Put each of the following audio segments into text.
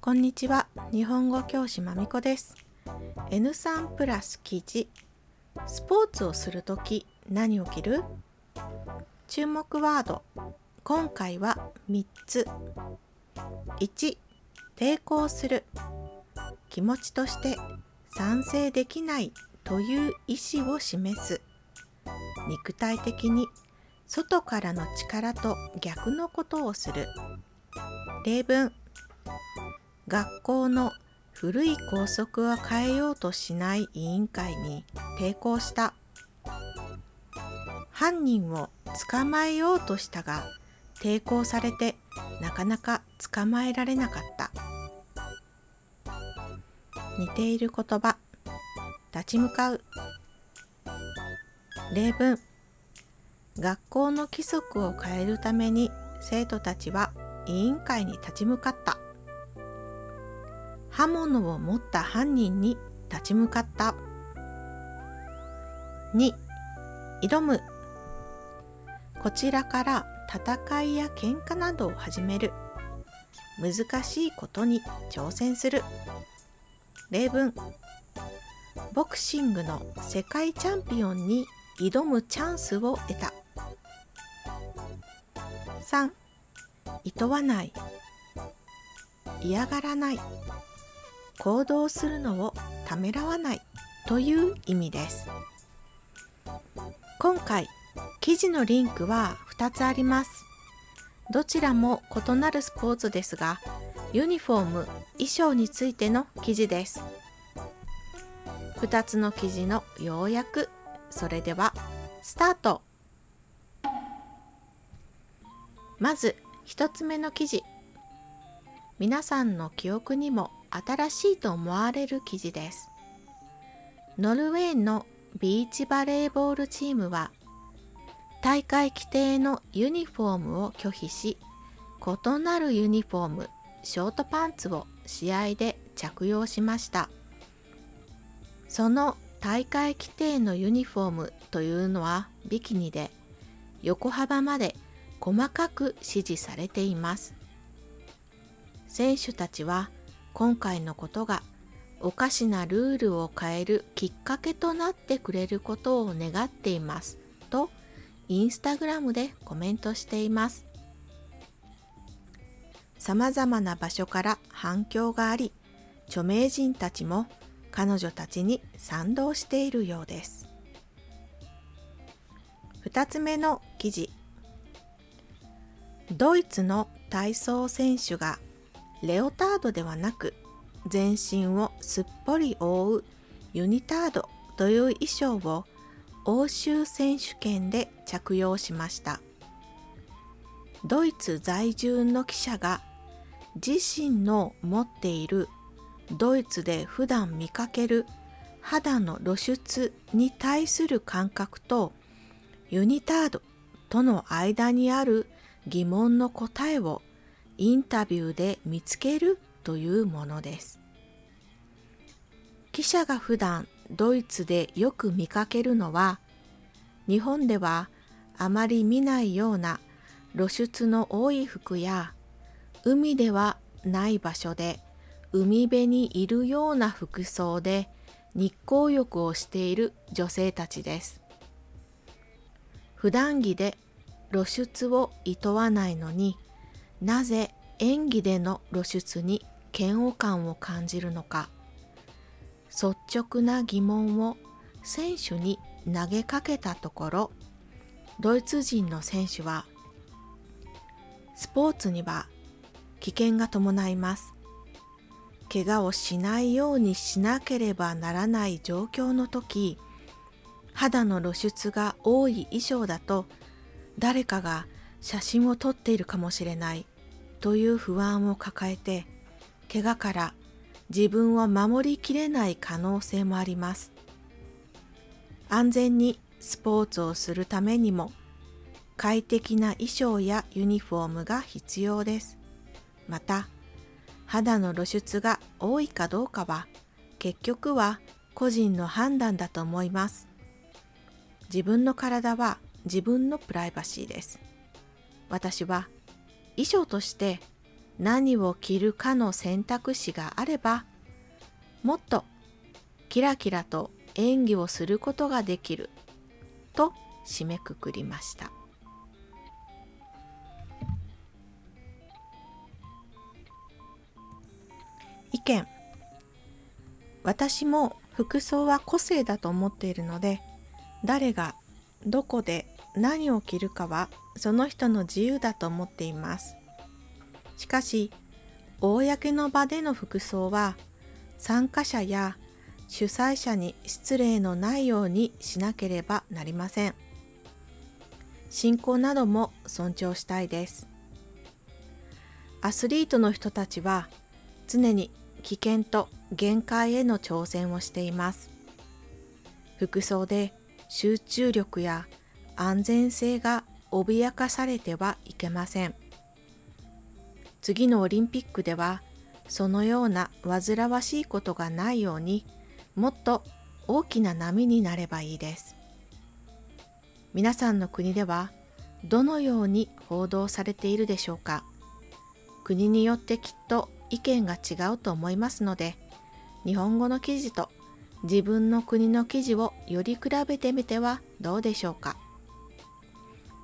こんにちは。日本語教師まみこです。N3 プラス記事。スポーツをするとき何起きる？注目ワード。今回は3つ。1抵抗する。気持ちとして賛成できないという意思を示す。肉体的に外からの力と逆のことをする。例文。学校の古い校則を変えようとしない委員会に抵抗した。犯人を捕まえようとしたが抵抗されてなかなか捕まえられなかった。似ている言葉立ち向かう。例文。学校の規則を変えるために生徒たちは委員会に立ち向かった。刃物を持った犯人に立ち向かった。2挑む。こちらから戦いや喧嘩などを始める。難しいことに挑戦する。例文。ボクシングの世界チャンピオンに挑むチャンスを得た。3いとわない。嫌がらない。行動するのをためらわないという意味です。今回記事のリンクは2つあります。どちらも異なるスポーツですがユニフォーム衣装についての記事です。2つの記事の要約。それではスタート。まず1つ目の記事。皆さんの記憶にも新しいと思われる記事です。ノルウェーのビーチバレーボールチームは大会規定のユニフォームを拒否し異なるユニフォームショートパンツを試合で着用しましたその大会規定のユニフォームというのはビキニで横幅まで細かく指示されています選手たちは今回のことがおかしなルールを変えるきっかけとなってくれることを願っています。とインスタグラムでコメントしています。さまざまな場所から反響があり著名人たちも彼女たちに賛同しているようです。2つ目の記事。ドイツの体操選手がレオタードではなく全身をすっぽり覆うユニタードという衣装を欧州選手権で着用しました。ドイツ在住の記者が自身の持っているドイツで普段見かける肌の露出に対する感覚とユニタードとの間にある疑問の答えをインタビューで見つけるというものです。記者が普段ドイツでよく見かけるのは日本ではあまり見ないような露出の多い服や海ではない場所で海辺にいるような服装で日光浴をしている女性たちです。普段着で露出をいとわないのになぜ演技での露出に嫌悪感を感じるのか。率直な疑問を選手に投げかけたところドイツ人の選手はスポーツには危険が伴います。怪我をしないようにしなければならない状況の時肌の露出が多い衣装だと誰かが写真を撮っているかもしれない。という不安を抱えて怪我から自分を守りきれない可能性もあります。安全にスポーツをするためにも快適な衣装やユニフォームが必要です。また肌の露出が多いかどうかは結局は個人の判断だと思います。自分の体は自分のプライバシーです。私は衣装として何を着るかの選択肢があればもっとキラキラと演技をすることができると締めくくりました。意見。私も服装は個性だと思っているので誰がどこで何を着るかはその人の自由だと思っています。しかし公の場での服装は参加者や主催者に失礼のないようにしなければなりません。信仰なども尊重したいです。アスリートの人たちは常に危険と限界への挑戦をしています。服装で集中力や安全性が脅かされてはいけません。次のオリンピックではそのような煩わしいことがないようにもっと大きな波になればいいです。皆さんの国ではどのように報道されているでしょうか。国によってきっと意見が違うと思いますので日本語の記事と自分の国の記事をより比べてみてはどうでしょうか。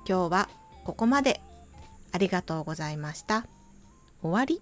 今日はここまでありがとうございました。終わり